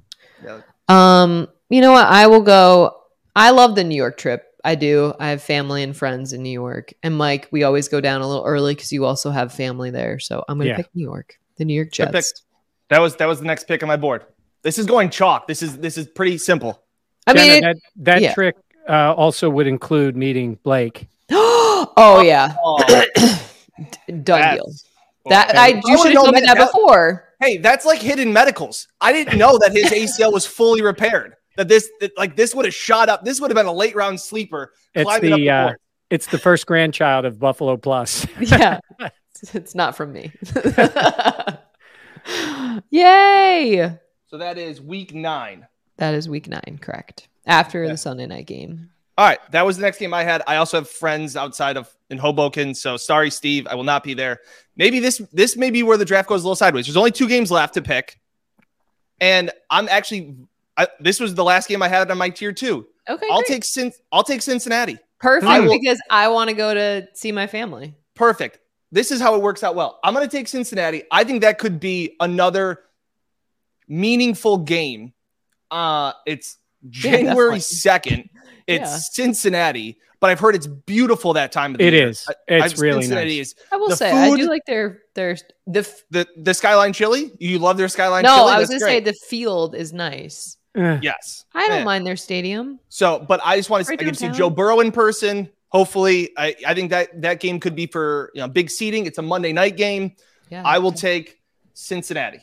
Um, you know what? I will go. I love the New York trip. I do. I have family and friends in New York. And Mike, we always go down a little early because you also have family there. So I'm going to Yeah. pick New York, the New York Good pick. Jets. That was that was the next pick on my board. This is going chalk. This is this is pretty simple. I mean, Jenna, it- that, that yeah. trick uh, also would include meeting Blake. oh yeah, Oh, done that's- deal. That okay. I I you should have told me that- that before. Hey, that's like hidden medicals. I didn't know that his ACL was fully repaired. That this that, like this would have shot up. This would have been a late round sleeper. It's climbing up the the uh, it's the first grandchild of Buffalo Plus. Yeah, it's not from me. Yay! So that is week nine. That is week nine, correct? After Yeah. the Sunday night game. All right, that was the next game I had. I also have friends outside of in Hoboken, so sorry, Steve, I will not be there. Maybe this this may be where the draft goes a little sideways. There's only two games left to pick, and I'm actually I, this was the last game I had on my tier two. Okay, I'll great. take Cin- I'll take Cincinnati. perfect I will- because I want to go to see my family. Perfect. This is how it works out well. I'm going to take Cincinnati. I think that could be another meaningful game. Uh, it's January definitely. 2nd. It's Yeah. Cincinnati, but I've heard it's beautiful that time of the It year. is. I- It's I've- really Cincinnati nice. is I will The say I do like their their the. f- the the skyline chili. You love their skyline No, chili. I was That's gonna say the field is nice. Eh, yes. I don't Yeah. mind their stadium. So, but I just want to Right I get to see. Joe Burrow in person. Hopefully, I, I think that that game could be for you know big seating. It's a Monday night game. Yeah, I will take Cincinnati.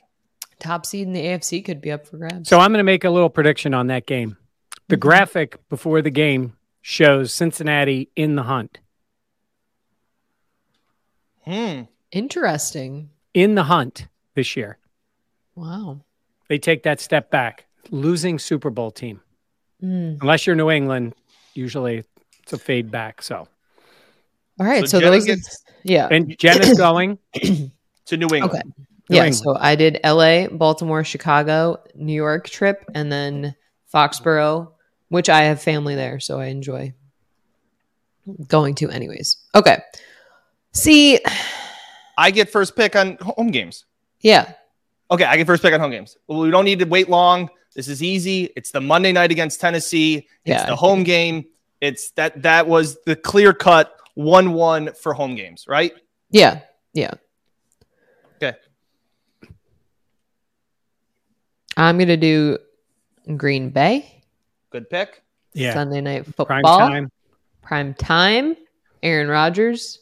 top seed in the AFC could be up for grabs. So I'm going to make a little prediction on that game. The graphic before the game shows Cincinnati in the hunt. Hmm. Interesting. In the hunt this year. Wow. They take that step back. Losing Super Bowl team. Mm. Unless you're New England, Usually it's a fade back. So, All right. So So, those, gets- yeah. and Jen is going. to New England. Okay. New yeah. England. So I did LA, Baltimore, Chicago, New York trip, and then Foxborough, which I have family there, so I enjoy going to anyways. Okay. See, I get first pick on home games. yeah. Okay, I get first pick on home games. Well, we don't need to wait long. This is easy. It's the Monday night against Tennessee. It's Yeah. the home game. It's that that was the clear cut one one for home games, right? Yeah. Yeah. Okay. I'm going to do Green Bay, Good pick. Yeah. Sunday night football, Prime time. prime time, Aaron Rodgers,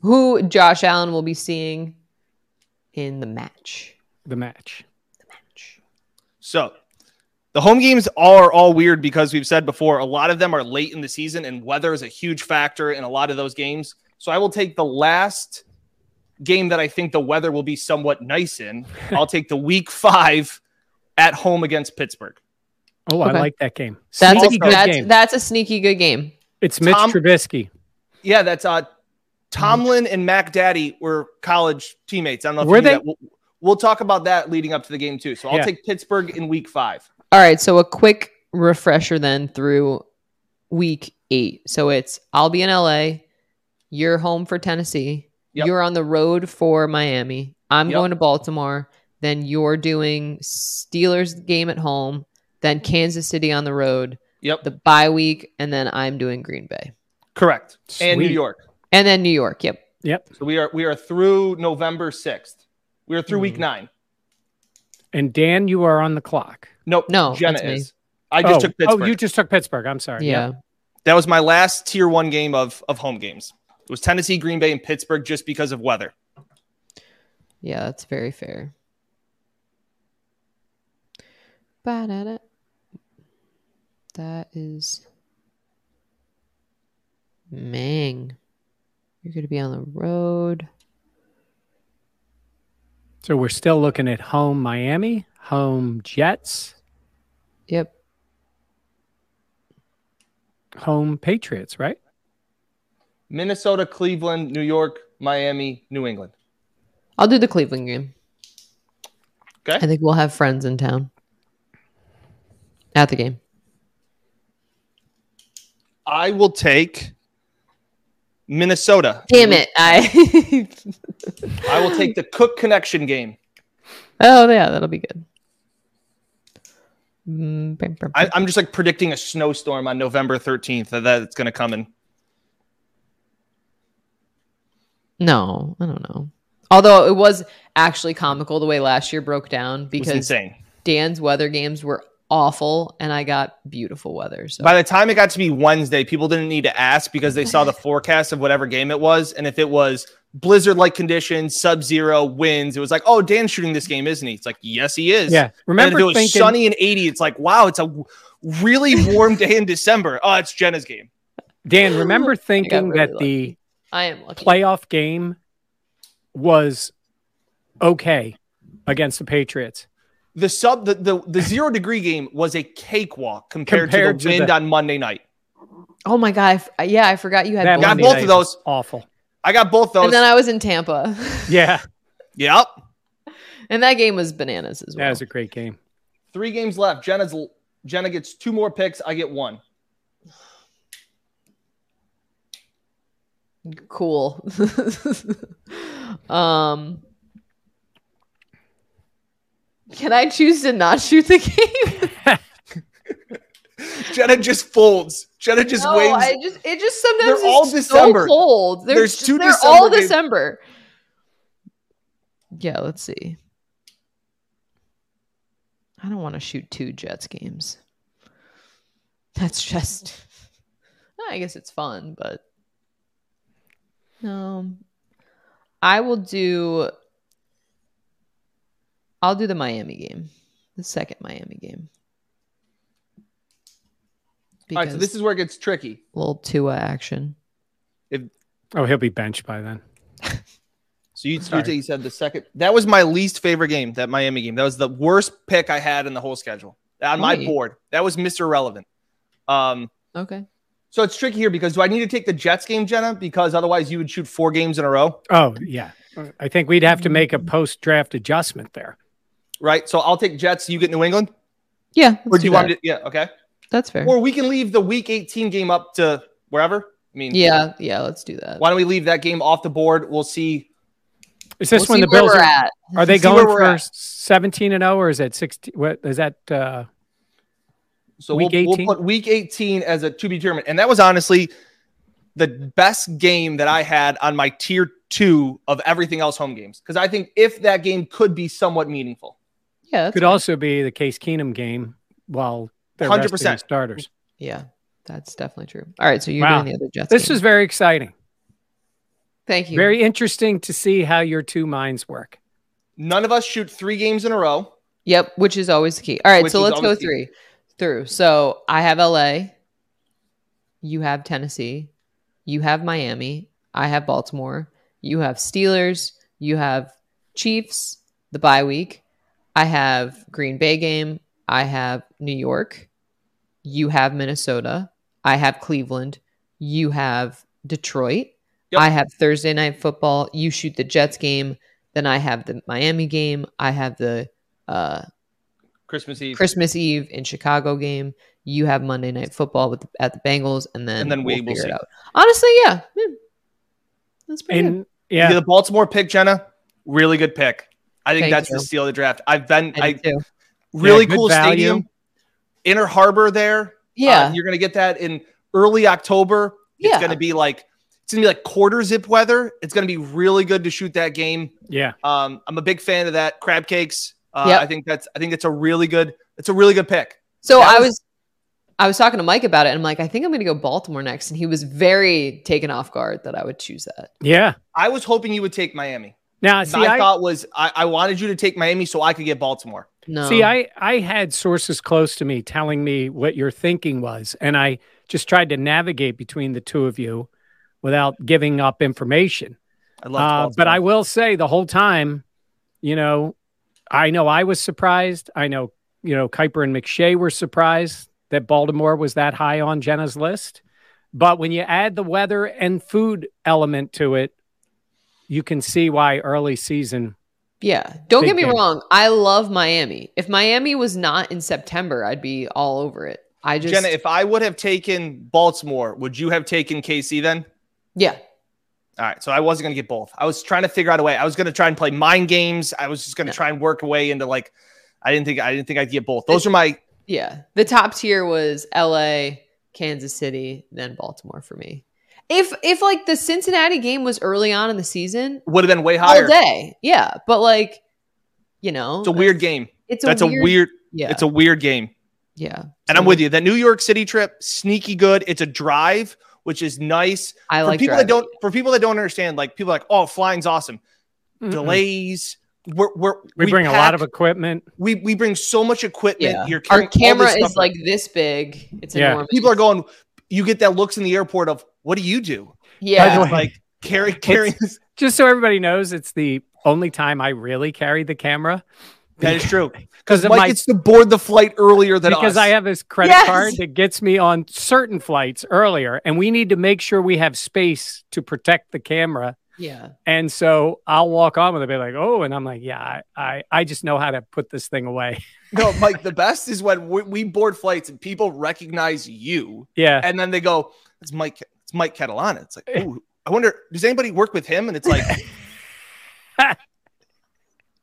who Josh Allen will be seeing in the match. The match. The match. So the home games are all weird because we've said before a lot of them are late in the season and weather is a huge factor in a lot of those games. So I will take the last game that I think the weather will be somewhat nice in. I'll take the week five at home against Pittsburgh. Oh, I like that game. That's Sneaky a, good that's, game. that's a sneaky good game. it's Mitch Tom- Trubisky. Yeah, that's uh Tomlin and Mac Daddy were college teammates. I don't know if Were you knew they? that. We'll, we'll talk about that leading up to the game too. So I'll Yeah. take Pittsburgh in week five. All right, so a quick refresher then through week eight. So it's I'll be in LA, you're home for Tennessee, Yep. you're on the road for Miami, I'm Yep. going to Baltimore, then you're doing Steelers game at home, then Kansas City on the road, Yep. the bye week, and then I'm doing Green Bay. Correct. And New York. And then New York. Yep. Yep. So we are we are through November 6th. We are through week Hmm. nine. And Dan, you are on the clock. Nope. No, Jenna that's me. is. I just oh, took Pittsburgh. oh, you just took Pittsburgh. I'm sorry. Yeah. Yep. that was my last tier one game of, of home games. It was Tennessee, Green Bay, and Pittsburgh just because of weather. Yeah, that's very fair. That is Mang. You're going to be on the road. So we're still looking at home Miami, home Jets, Yep. home Patriots, right? Minnesota, Cleveland, New York, Miami, New England. I'll do the Cleveland game. Okay. I think we'll have friends in town at the game. I will take Minnesota. Damn it. I I will take the Cook Connection game. Oh, yeah, that'll be good. Mm, I. I'm just like predicting a snowstorm on November 13th that that's going to come in. No, I don't know. Although it was actually comical the way last year broke down because. Dan's weather games were awful and I got beautiful weather. So By the time it got to be Wednesday, people didn't need to ask because they saw the forecast of whatever game it was. And if it was blizzard like conditions, sub zero winds, it was like, oh, Dan's shooting this game, isn't he? It's like, yes, he is. Yeah. And Remember if it was thinking sunny and 80, it's like, wow, it's a really warm day in December. Oh, it's Jenna's game. Dan, remember thinking really that lucky. the I am lucky. playoff game was okay against the Patriots. The sub, the, the, the zero degree game was a cakewalk compared, Compared to to the wind the- on Monday night. Oh my god! I f- yeah, I forgot you had That both. got both of those. Awful. I got both of those. and then I was in Tampa, Yeah. yep. and that game was bananas as well. That was a great game. Three games left. Jenna's Jenna gets two more picks. I get one. cool. um, can I choose to not shoot the game? Jenna just folds. Jenna just no, waves. I just it just sometimes They're is all so December. cold. They're There's just- two They're all December games. December. Yeah, let's see. I don't want to shoot two Jets games. That's just. I guess it's fun, but no. I will do. I'll do the Miami game, the second Miami game. All right, so this is where it gets tricky. little Tua action. If Oh, he'll be benched by then. So you, Sorry. you said the second. That was my least favorite game. That Miami game. That was the worst pick I had in the whole schedule on my board. That was Mr. Relevant. Um, Okay. so it's tricky here because do I need to take the Jets game, Jenna? Because otherwise you would shoot four games in a row, Oh yeah, I think we'd have to make a post draft adjustment there. Right? So I'll take Jets. You get New England, Yeah. or let's do you do want to? Yeah, okay. That's fair. Or we can leave the Week 18 game up to wherever. I mean, Yeah. Yeah. Let's do that. Why don't we leave that game off the board? We'll see. Is this We'll when the where Bills we're at. are they going we're for at. seventeen and zero, or is it sixteen? What is that? Uh, So Week we'll, we'll put Week 18 as a to be determined, and that was honestly the best game that I had on my tier two of everything else home games because I think if that game could be somewhat meaningful. Yeah. That's could also be the Case Keenum game while they're 100%. 100% starters. Yeah. That's definitely true. All right. So you're Wow. doing the other Jets. This game. is very exciting. thank you. Very interesting to see how your two minds work. None of us shoot three games in a row. Yep, which is always the key. All right, Which so let's go always key. three through. So I have LA, you have Tennessee, you have Miami, I have Baltimore, you have Steelers, you have Chiefs, the bye week, I have Green Bay game, I have New York, you have Minnesota, I have Cleveland, you have Detroit, Yep. I have Thursday night football, you shoot the Jets game, then I have the Miami game, I have the uh Christmas Eve. Christmas Eve in Chicago game. You have Monday Night Football with the, at the Bengals, and then And then we we'll figure see. it out. Honestly, yeah, yeah. that's pretty good. And Yeah. yeah, The Baltimore pick, Jenna, really good pick. I think Thank that's you. the steal of the draft. I've been I I, really good cool value. stadium. Inner Harbor there. Yeah, Uh, you're gonna get that in early October. Yeah. It's gonna be like it's gonna be like quarter zip weather. It's gonna be really good to shoot that game. yeah. Um, I'm a big fan of that crab cakes. Uh, Yep. I think that's I think it's a really good it's a really good pick. so that I was- was, I was talking to Mike about it, and I'm like, I think I'm going to go Baltimore next, and he was very taken off guard that I would choose that. Yeah. I was hoping you would take Miami. Now, see, My I, thought was I, I wanted you to take Miami so I could get Baltimore. No, see, I, I had sources close to me telling me what your thinking was, and I just tried to navigate between the two of you without giving up information. I love Uh, but I will say the whole time, you know, I know I was surprised. I know, you know, Kiper and McShay were surprised that Baltimore was that high on Jenna's list. But when you add the weather and food element to it, you can see why early season. yeah. Don't get me game. wrong. I love Miami. If Miami was not in September, I'd be all over it. I just, Jenna, if I would have taken Baltimore, would you have taken KC then? yeah, All right, so I wasn't going to get both. I was trying to figure out a way. I was going to try and play mind games. I was just going to Yeah. try and work away into like. I didn't think I didn't think I'd get both. Those are my Yeah. The top tier was LA, Kansas City, then Baltimore for me. If if like the Cincinnati game was early on in the season, would have been way all higher. day. Yeah. But like, you know, It's a weird game. It's That's a weird. yeah. It's a weird game. yeah. And I'm with you. That New York City trip, sneaky good. It's a drive, which is nice. I for like people that don't for people that don't understand, like people are like, oh, flying's awesome. Mm-mm. Delays. We're, we're We, bring a lot of equipment. we we bring so much equipment. Yeah. You're Our camera is stuff. like this big. It's Yeah. enormous. people are going. You get that looks in the airport of what do you do? yeah. By way- Like carry carrying. Just so everybody knows, it's the only time I really carry the camera. That is true. Because of Mike my gets to board the flight earlier than because us. I have this credit Yes! card that gets me on certain flights earlier, and we need to make sure we have space to protect the camera. yeah. And so I'll walk on with it, be like, "Oh," and I'm like, "Yeah, I, I, I just know how to put this thing away." no, Mike. The best is when we, we board flights and people recognize you, yeah, and then they go, "It's Mike. It's Mike Catalana." It's like, oh, I wonder, does anybody work with him? And it's like,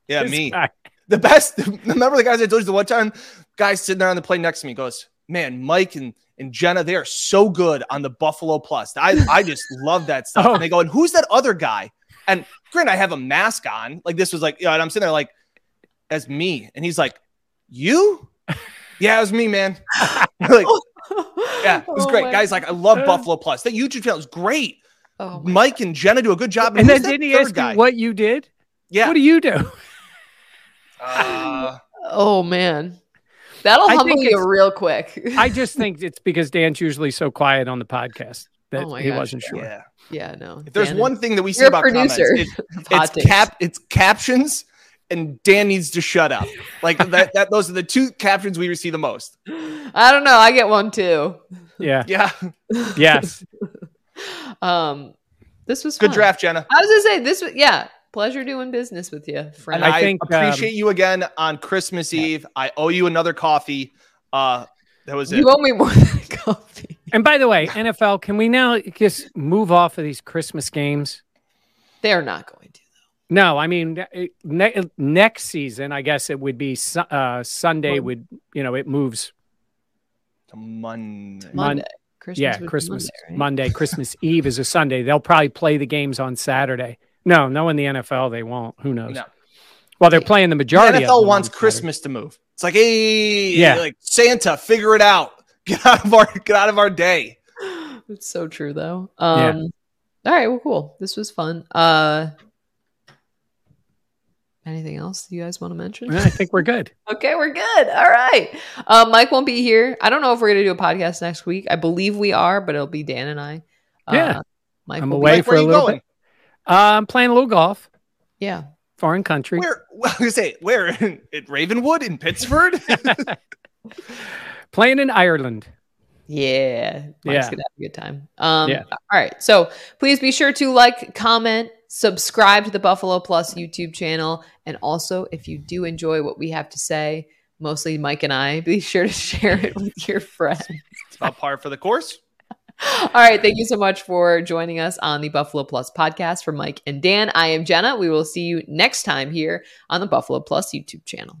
yeah, This me. guy. The best. Remember the guys I told you the one time? Guy sitting there on the plane next to me goes, "Man, Mike and." And Jenna, they are so good on the Buffalo Plus. I, I just love that stuff. Oh. And they go, and who's that other guy? And granted, I have a mask on. Like this was like, yeah, and I'm sitting there like, as me. And he's like, you? Yeah, it was me, man. like, yeah, it was Oh great. my- Guys, like, I love Buffalo Plus. That YouTube channel is great. Oh my Mike and Jenna do a good job. And then who's didn't he third ask guy? you what you did? Yeah. What do you do? Uh, Oh man. That'll I humble you real quick. I just think it's because Dan's usually so quiet on the podcast that Oh he gosh, wasn't sure. yeah. yeah, no. If there's Dan one thing that we see You're a about comments, it- it's cap, it's captions and Dan needs to shut up. Like that, that those are the two captions we receive the most. I don't know. I get one too. Yeah. Yeah. Yes. Um, this was Good fun. draft, Jenna. I was gonna say this was yeah. Pleasure doing business with you, friend. And I I, think, appreciate um, you again on Christmas Eve. I owe you another coffee. Uh that was it. you owe me more than a coffee. And by the way, NFL, can we now just move off of these Christmas games? They're not going to. No, I mean ne- next season. I guess it would be Su- uh, Sunday. Would you know it moves? To Monday. Monday. Christmas yeah, Christmas Monday, right? Monday. Christmas Eve is a Sunday. They'll probably play the games on Saturday. No, no, in the NFL they won't. Who knows? No. Well, they're playing the The majority. of NFL them wants on Saturday. Christmas to move. It's like, hey, Yeah. like Santa, figure it out. Get out of our get out of our day. It's so true though. Um all right, well cool. This was fun. Uh anything else you guys want to mention? Yeah, I think we're good. Okay, we're good. All right. Uh, Mike won't be here. I don't know if we're going to do a podcast next week. I believe we are, but it'll be Dan and I. Uh, Yeah. Mike I'm away Be, Mike, for where a little going? bit. Uh, I'm playing a little golf, yeah. foreign country. Where well, I was gonna say where at Ravenwood in Pittsford? Playing in Ireland. Yeah. Mike's Yeah. going to have a good time. Um, Yeah. All right. So please be sure to like, comment, subscribe to the Buffalo Plus YouTube channel. And also, if you do enjoy what we have to say, mostly Mike and I, be sure to share it with your friends. it's about par for the course. All right. Thank you so much for joining us on the Buffalo Plus podcast for Mike and Dan. I am Jenna. We will see you next time here on the Buffalo Plus YouTube channel.